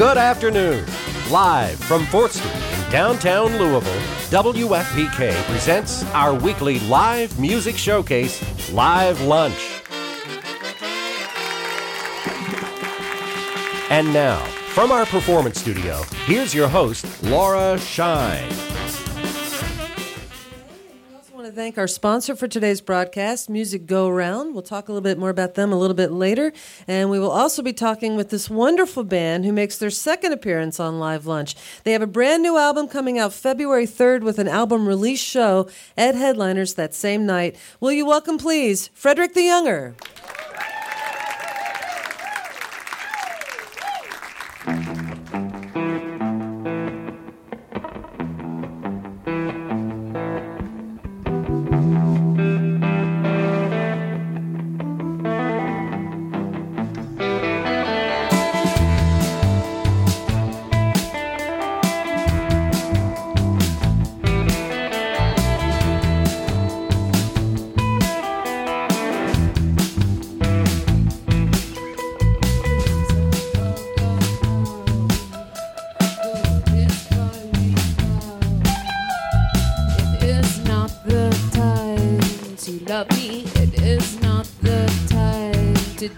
Good afternoon. Live from 4th Street in downtown Louisville, WFPK presents our weekly live music showcase, Live Lunch. And now, from our performance studio, here's your host, Laura Shine thank our sponsor for today's broadcast, Music Go Round. We'll talk a little bit more about them a little bit later. And we will also be talking with this wonderful band who makes their second appearance on Live Lunch. They have a brand new album coming out February 3rd with an album release show at Headliners that same night. Will you welcome, please, Frederick the Younger?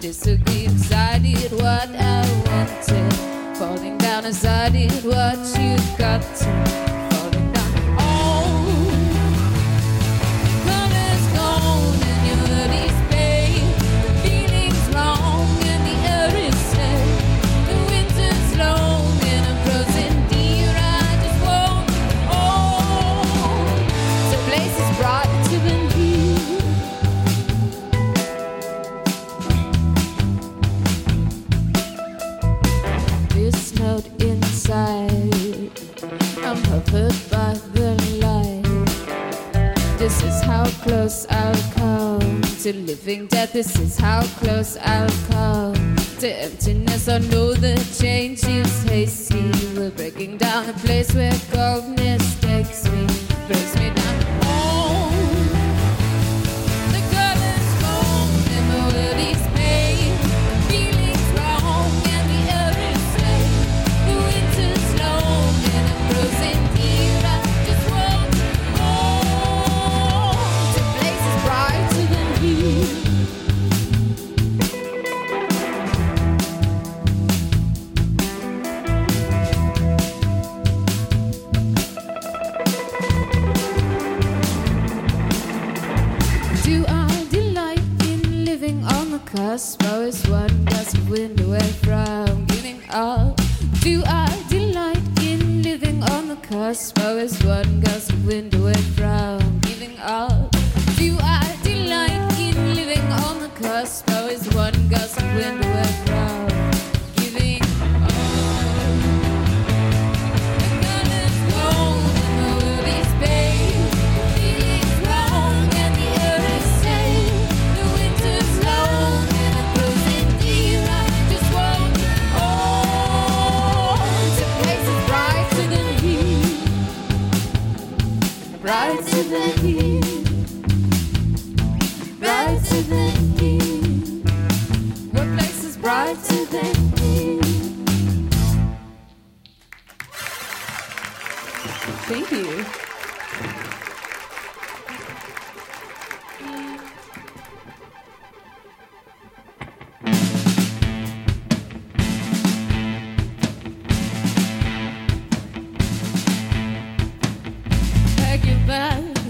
This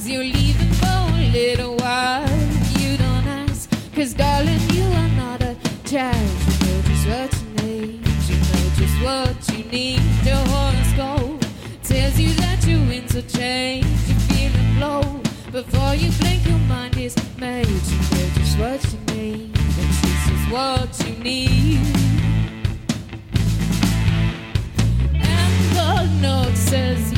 Cause you're leaving for a little while. You don't ask, cause darling, you are not a child. You know just what you need, you know just what you need. The horoscope tells you that your winds will change, you feel the blow. Before you blink, your mind is made. You know just what you need, and this is what you need. And the note says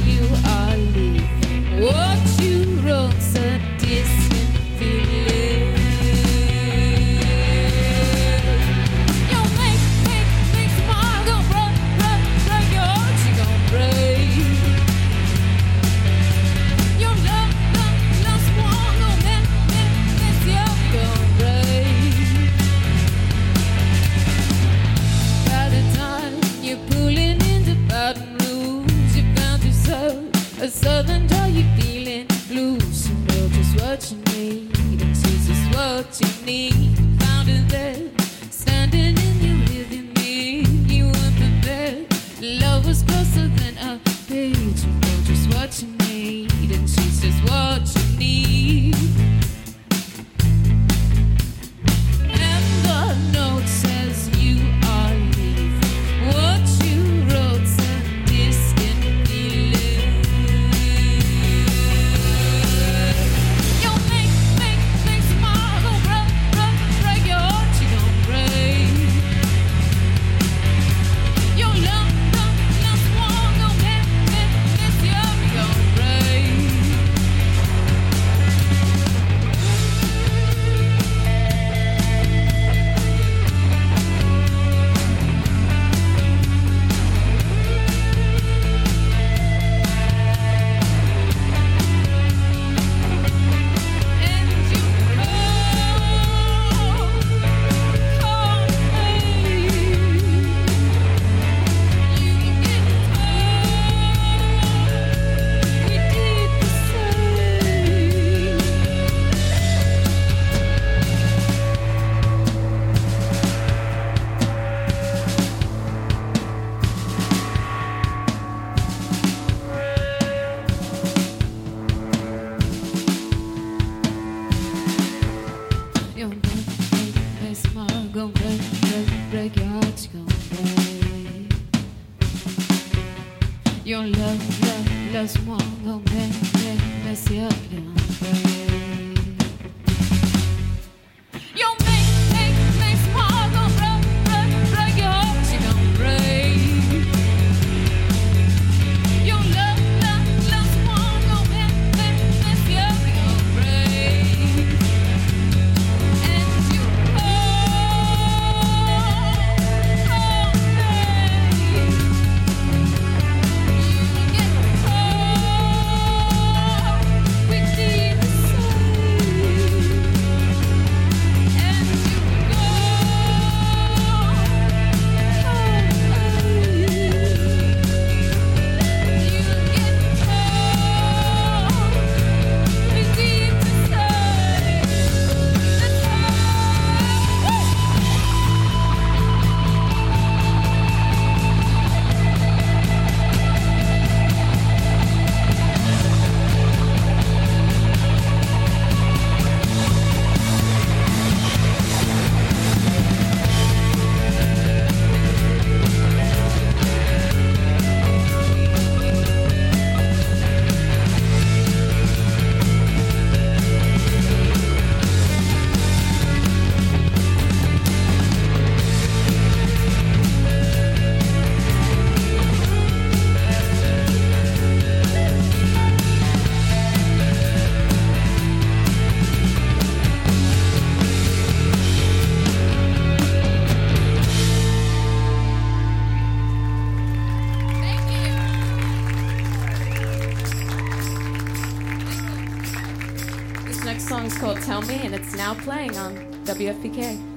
and it's now playing on WFPK.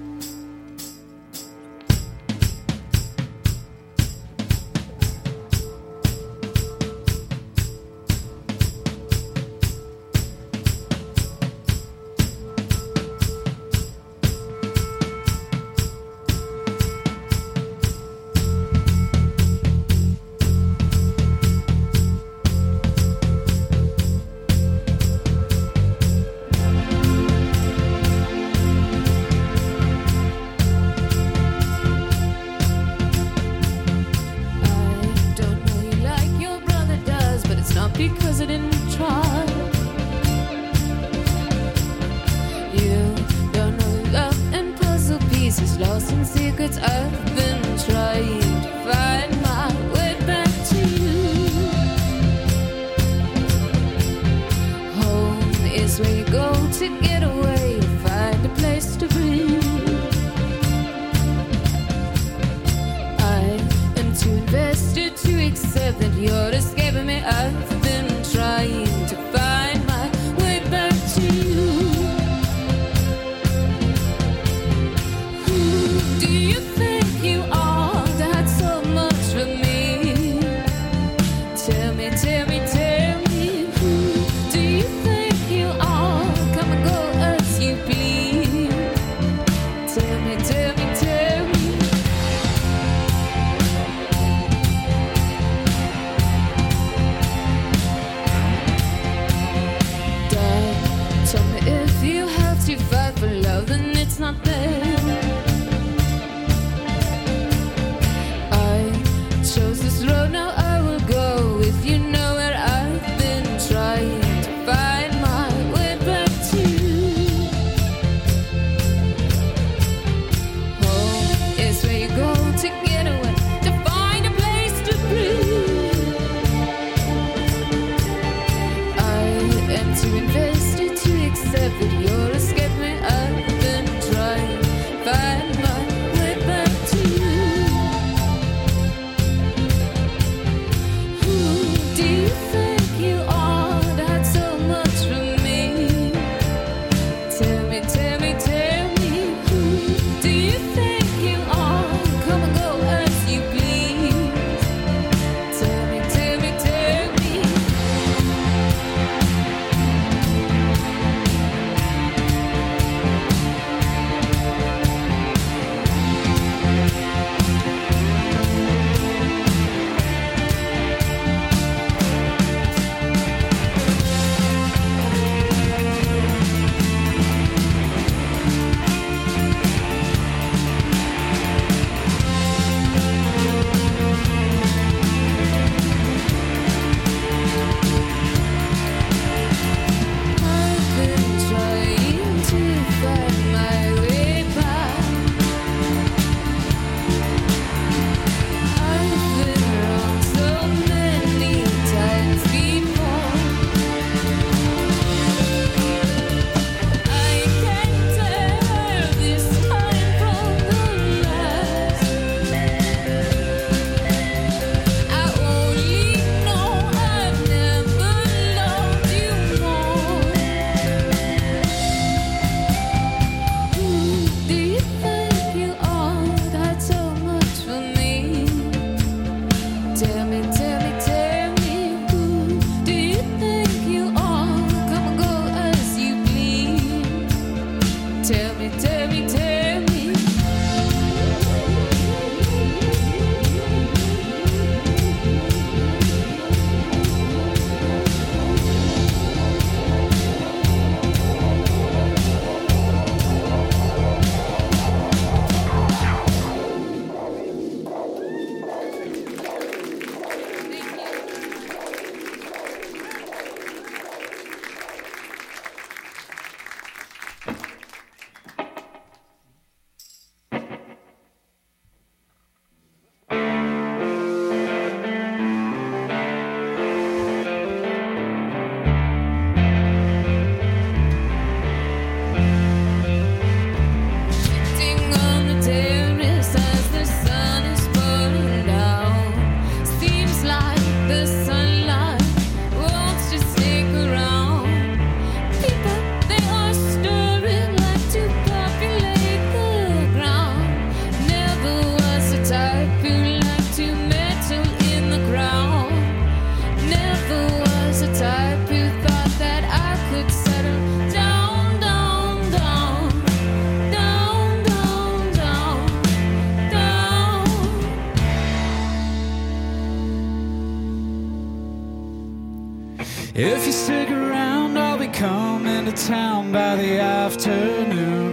By the afternoon.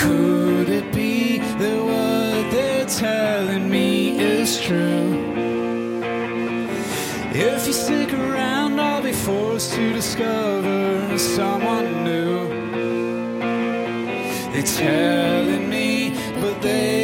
Could it be that what they're telling me is true? If you stick around, I'll be forced to discover someone new. They're telling me, but they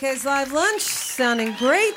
on Live Lunch, sounding great.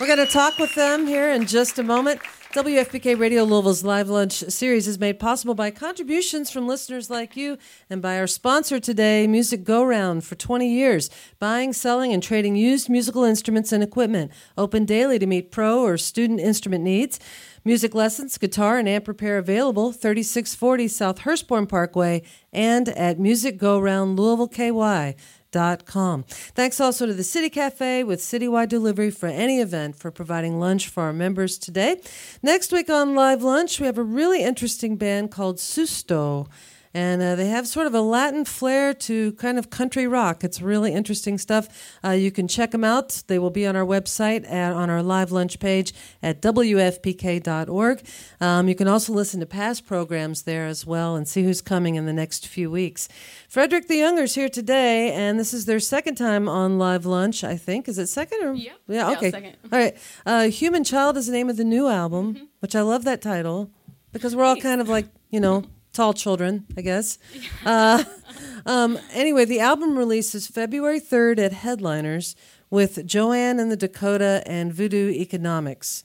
We're going to talk with them here in just a moment. WFPK Radio Louisville's Live Lunch series is made possible by contributions from listeners like you and by our sponsor today, Music Go Round, for 20 years, buying, selling, and trading used musical instruments and equipment. Open daily to meet pro or student instrument needs. Music lessons, guitar, and amp repair available 3640 South Hurstbourne Parkway and at Music Go Round Louisville KY. Com. Thanks also to the City Cafe with citywide delivery for any event for providing lunch for our members today. Next week on Live Lunch, we have a really interesting band called Susto. And uh, they have sort of a Latin flair to kind of country rock. It's really interesting stuff. Uh, you can check them out. They will be on our website at, on our live lunch page at wfpk.org. Um, you can also listen to past programs there as well and see who's coming in the next few weeks. Frederick the Younger's here today, and this is their second time on live lunch. I think is it second or yeah? Yeah, Okay, second. all right. Uh, Human Child is the name of the new album, Mm-hmm. which I love that title because we're all kind of like you know tall children, I guess. Uh, um, anyway, the album releases February third at Headliners with Joanne and the Dakota and Voodoo Economics.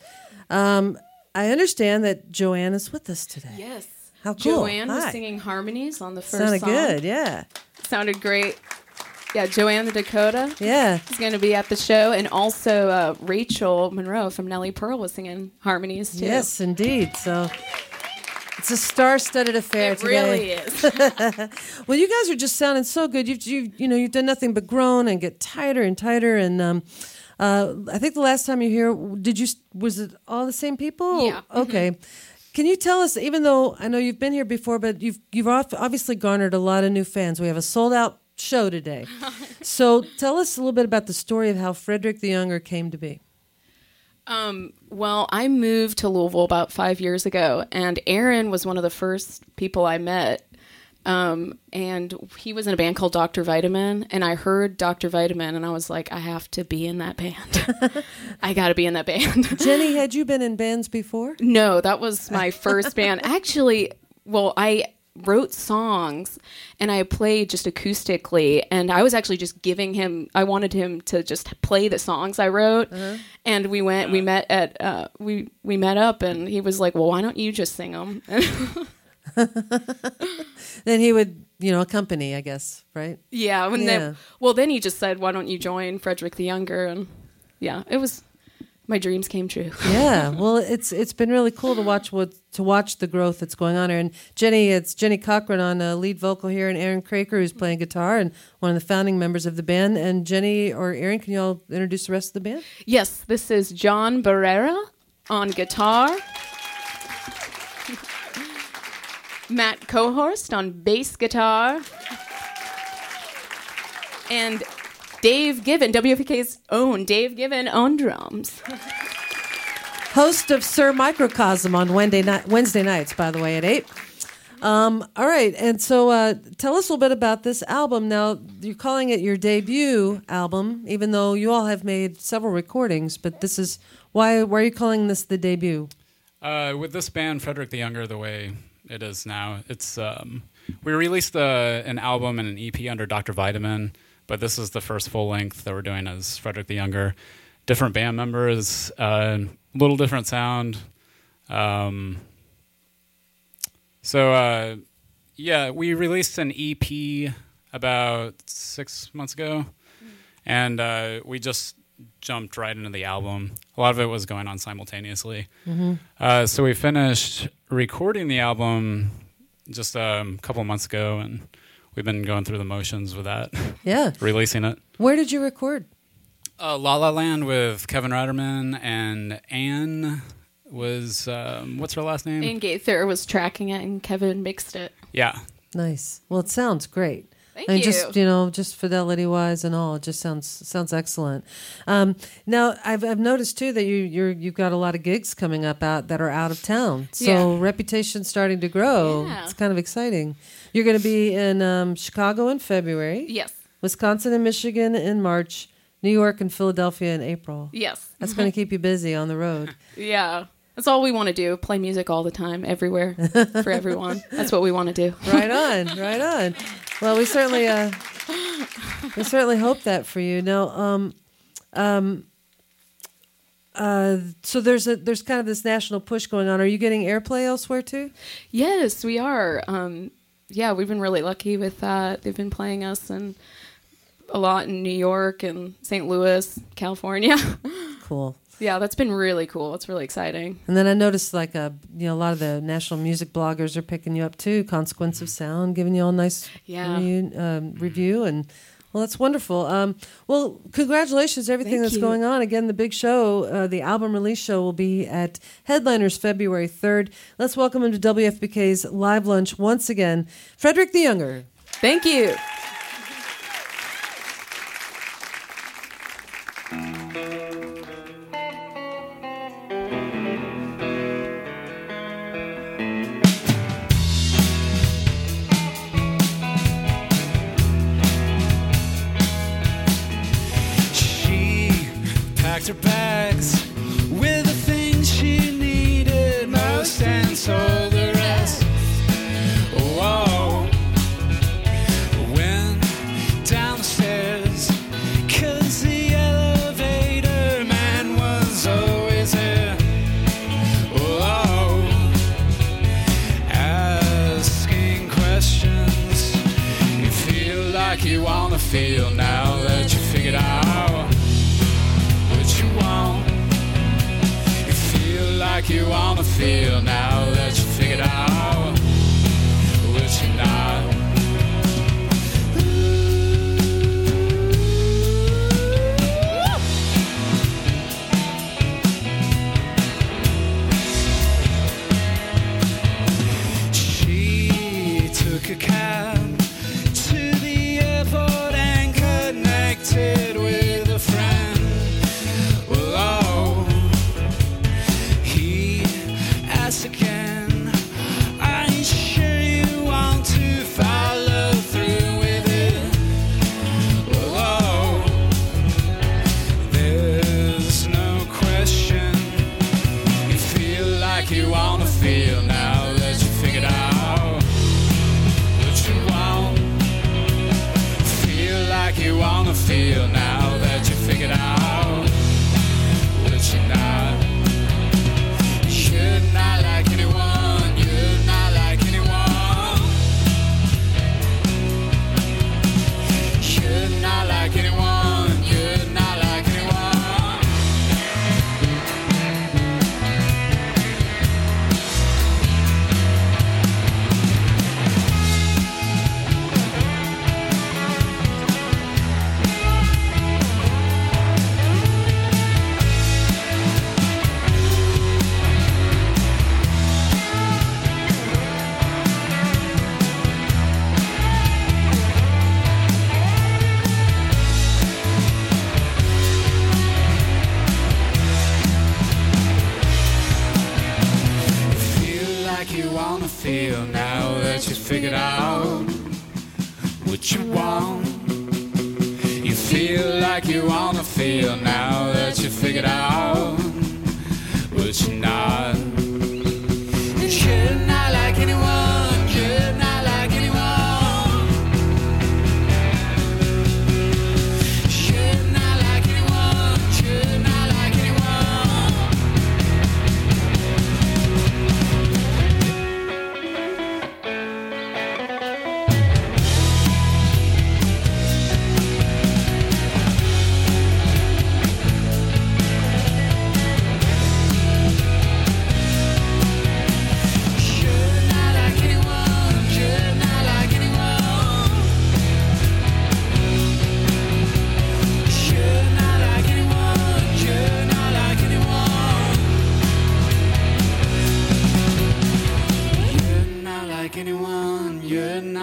Um, I understand that Joanne is with us today. Yes. How cool. Joanne Hi. was singing harmonies on the first Sounded song. good, yeah, Sounded great. Yeah, Joanne the Dakota yeah. is going to be at the show, and also uh, Rachel Monroe from Nellie Pearl was singing harmonies too. Yes, indeed. So it's a star-studded affair it today. really is. Well, you guys are just sounding so good. You've you you know you've done nothing but grown and get tighter and tighter. And um, uh, I think the last time you here, did you was it all the same people? Yeah. Mm-hmm. Okay. Can you tell us, even though I know you've been here before, but you've you've obviously garnered a lot of new fans. We have a sold out show today. so tell us a little bit about the story of how Frederick the Younger came to be. Um, well, I moved to Louisville about five years ago, and Aaron was one of the first people I met. Um, and he was in a band called Dr. Vitamin, and I heard Dr. Vitamin, and I was like, I have to be in that band. I got to be in that band. Jenny, had you been in bands before? no, that was my first band. Actually, well, I wrote songs and I played just acoustically and I was actually just giving him I wanted him to just play the songs I wrote. And we went we met at uh, we we met up and he was like well why don't you just sing them Then he would, you know, accompany, I guess, right? yeah when Yeah. then well then he just said why don't you join Frederick the Younger? And yeah it was my dreams came true Yeah, well, it's it's been really cool to watch what to watch the growth that's going on here. And Jenny, it's Jenny Cochran on uh, lead vocal here, and Aaron Craker who's playing guitar and one of the founding members of the band. And Jenny or Aaron, can you all introduce the rest of the band? Yes, this is John Barrera on guitar. Matt Cohorst on bass guitar. And Dave Given, WFPK's own Dave Given on drums. Host of Sir Microcosm on Wednesday night, Wednesday nights, by the way, at eight. Um, all right, and so uh, tell us a little bit about this album. Now you're calling it your debut album, even though you all have made several recordings. But this is why why are you calling this the debut? Uh, with this band, Frederick the Younger, the way it is now, it's um, we released uh, an album and an EP under Dr. Vitamin, but this is the first full length that we're doing as Frederick the Younger. Different band members, a uh, little different sound. Um, so uh, yeah, we released an EP about six months ago, and uh, we just jumped right into the album. A lot of it was going on simultaneously. Uh, so we finished recording the album just um, a couple months ago, and we've been going through the motions with that, Yeah, releasing it. where did you record? Uh, La La Land with Kevin Ratterman and Anne was um, what's her last name? Anne Gaither was tracking it and Kevin mixed it. Yeah, Nice. Well, it sounds great. Thank and you. just you know, just fidelity wise and all, it just sounds sounds excellent. Um, now, I've I've noticed too that you you're you've got a lot of gigs coming up out that are out of town. So Yeah. reputation's starting to grow. Yeah. It's kind of exciting. You're going to be in um, Chicago in February, Yes. Wisconsin and Michigan in March, New York and Philadelphia in April. Yes. That's going to keep you busy on the road. Yeah. That's all we want to do. Play music all the time, everywhere, for everyone. That's what we want to do. right on, right on. Well, we certainly uh, we certainly hope that for you. Now, um, um, uh, so there's a there's kind of this national push going on. Are you getting airplay elsewhere too? Yes, we are. Um, yeah, we've been really lucky with that. They've been playing us and a lot in New York and St. Louis, California. Cool. Yeah, that's been really cool. It's really exciting. And then I noticed like uh, you know a lot of the national music bloggers are picking you up too. Consequence of Sound, giving you all a nice Yeah. review, um, review and. Well, that's wonderful. Um, well, congratulations, everything Thank that's you. going on. Again, the big show, uh, the album release show, will be at Headliners February 3rd. Let's welcome him to WFPK's live lunch once again, Frederick the Younger. Thank you. Feel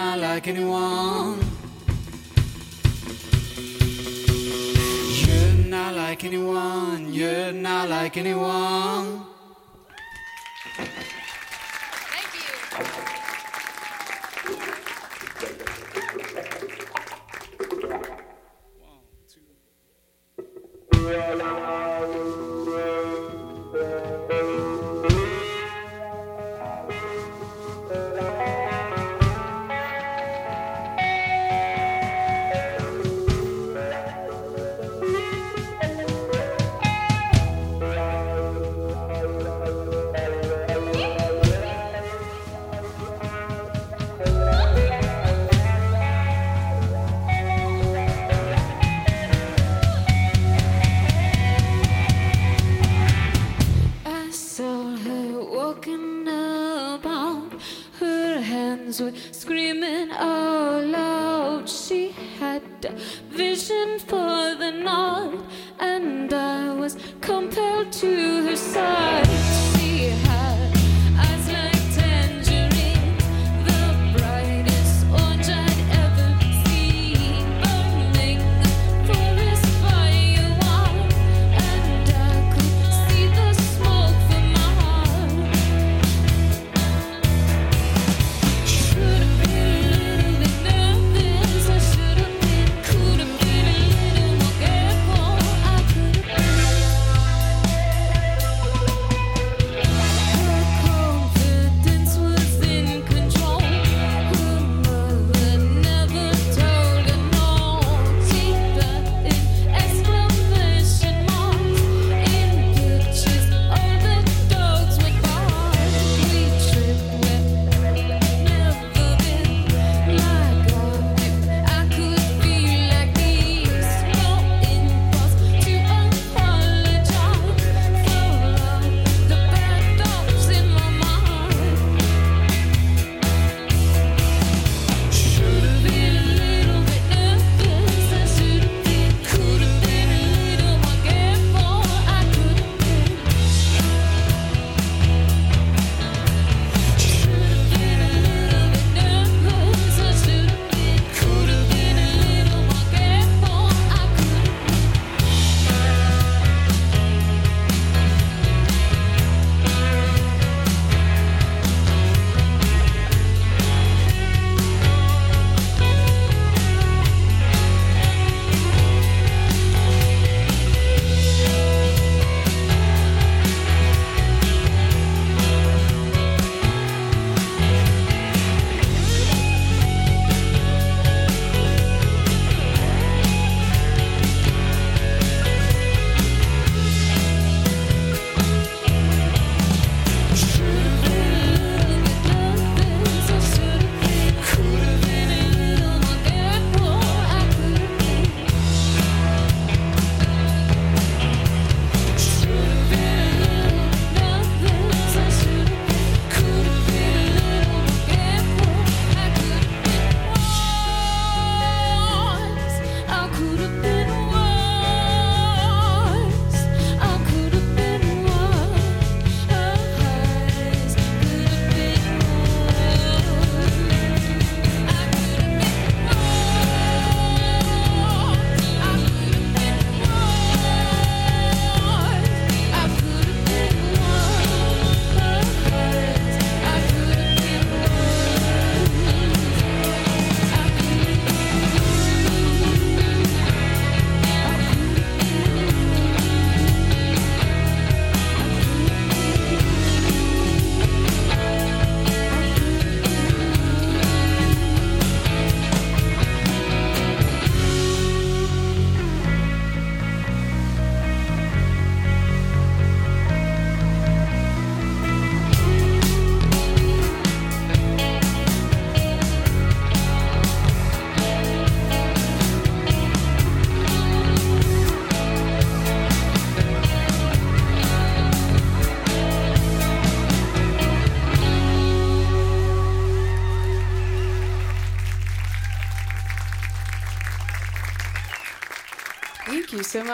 not like anyone. You're not like anyone. You're not like anyone.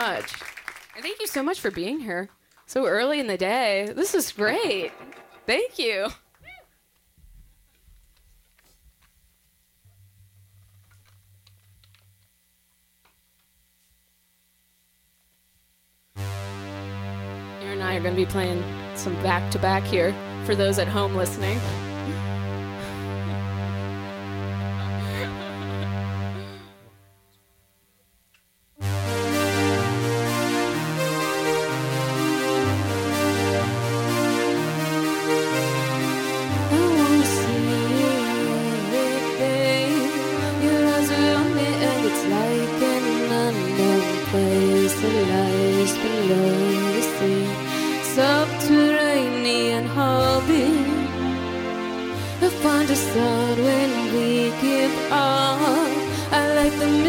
much. And thank you so much for being here so early in the day. This is great. Thank you. Aaron and I are going to be playing some back to back here for those at home listening.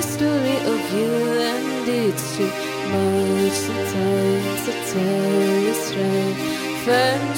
story of you and it's too much to tell to tell you straight. Find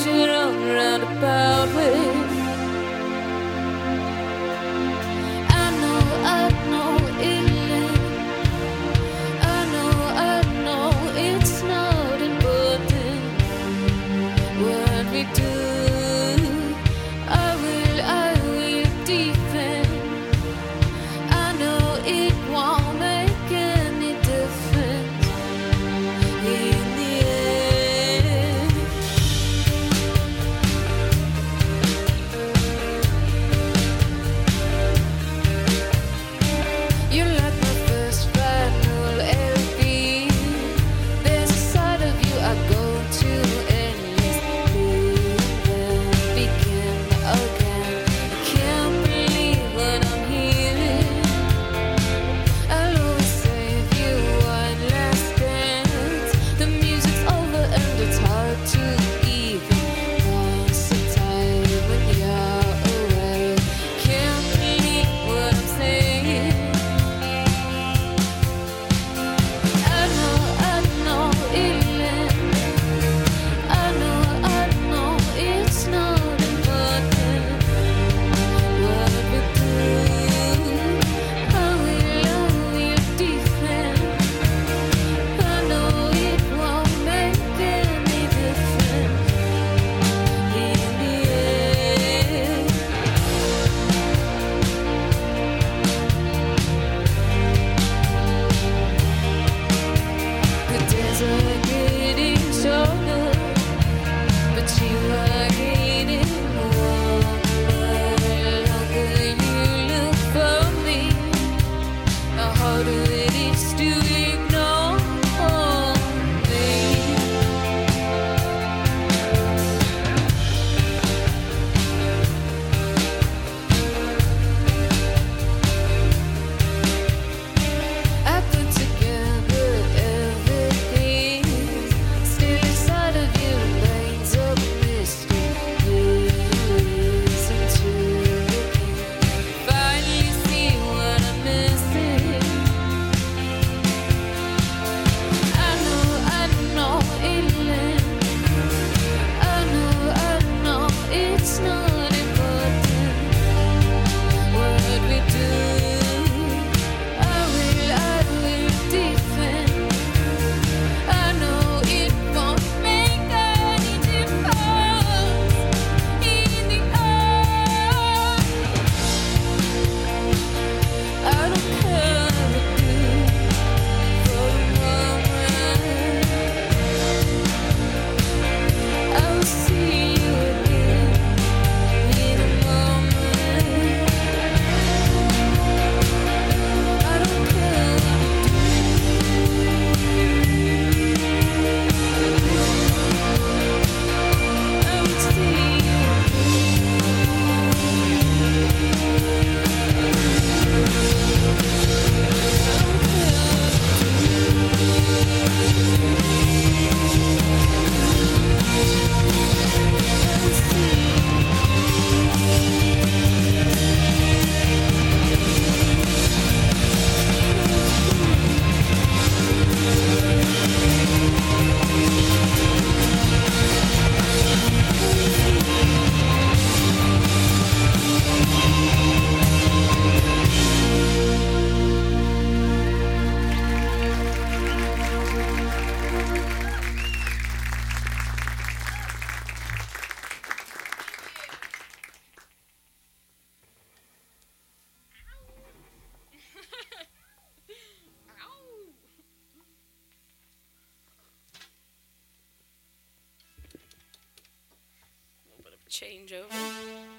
changeover.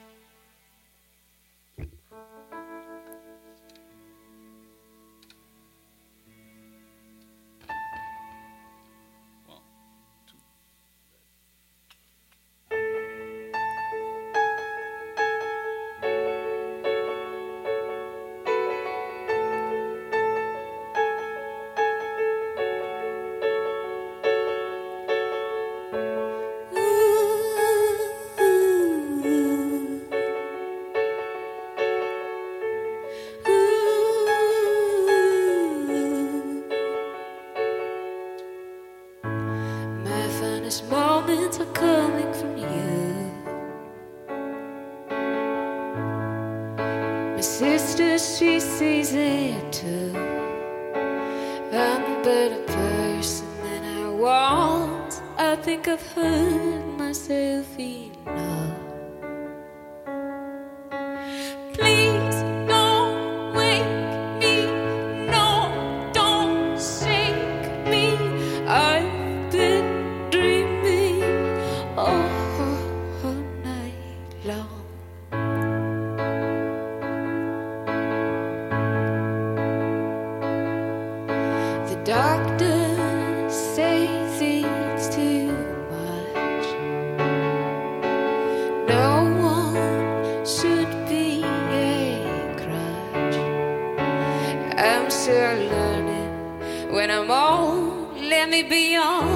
doctor says it's too much. No one should be a crutch. I'm still learning when I'm old. Let me be on.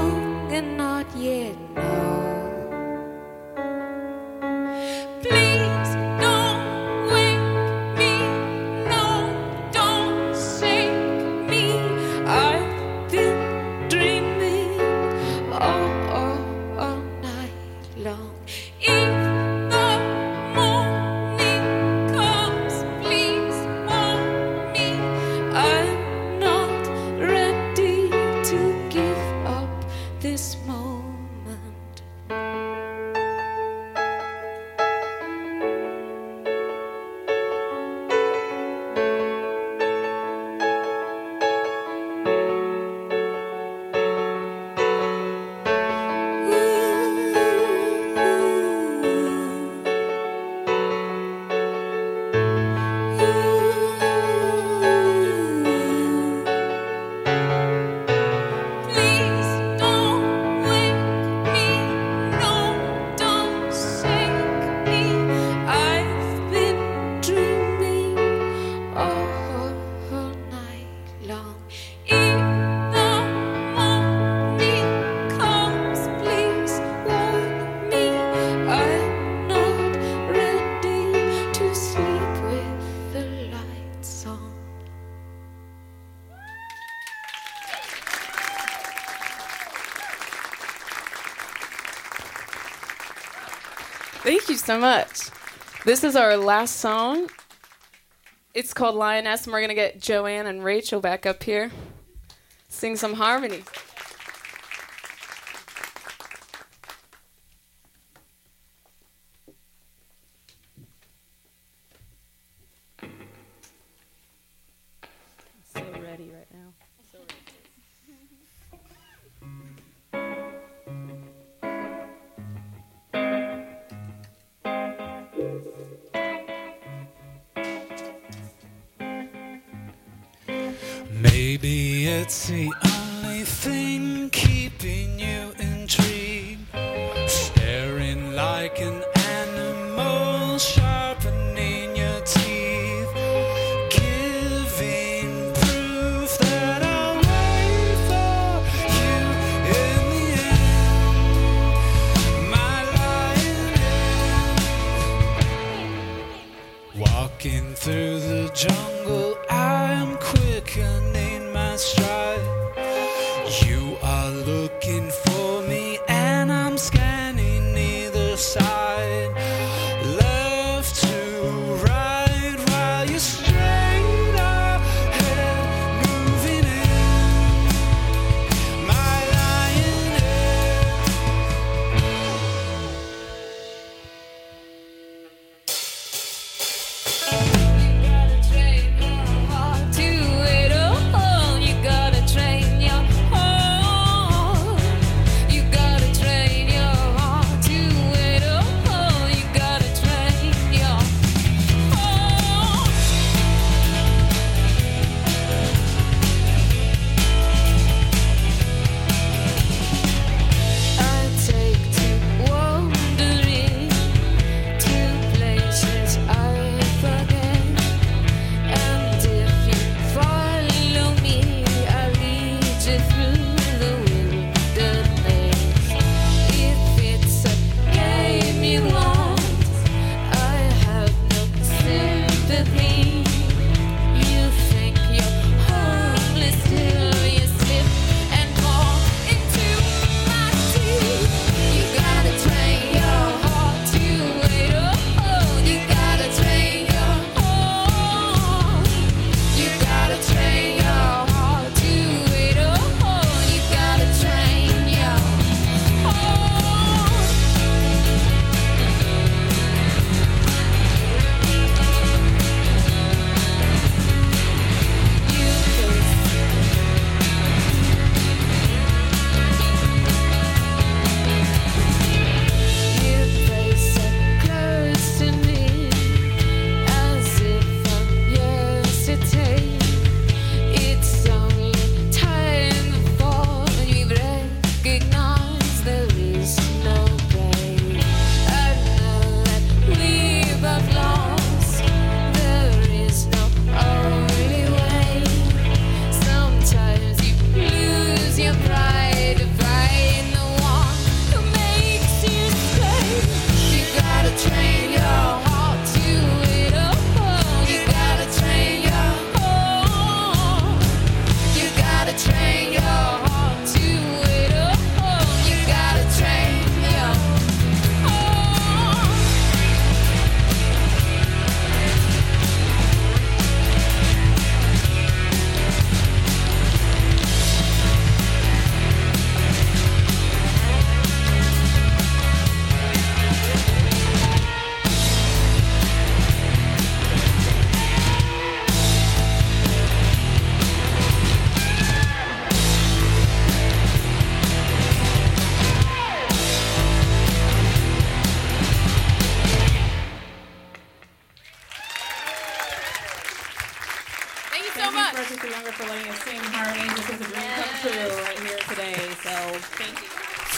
so much. This is our last song. It's called Lioness, and we're going to get Joanne and Rachel back up here, sing some harmony.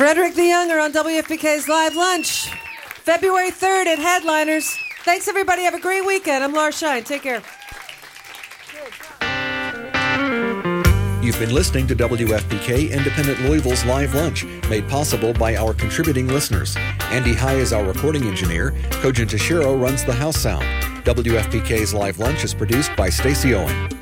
Frederick the Younger on WFPK's Live Lunch, February 3rd at Headliners. Thanks, everybody. Have a great weekend. I'm Laura Shine. Take care. You've been listening to WFPK Independent Louisville's Live Lunch, made possible by our contributing listeners. Andy High is our recording engineer. Kojin Tashiro runs the house sound. WFPK's Live Lunch is produced by Stacy Owen.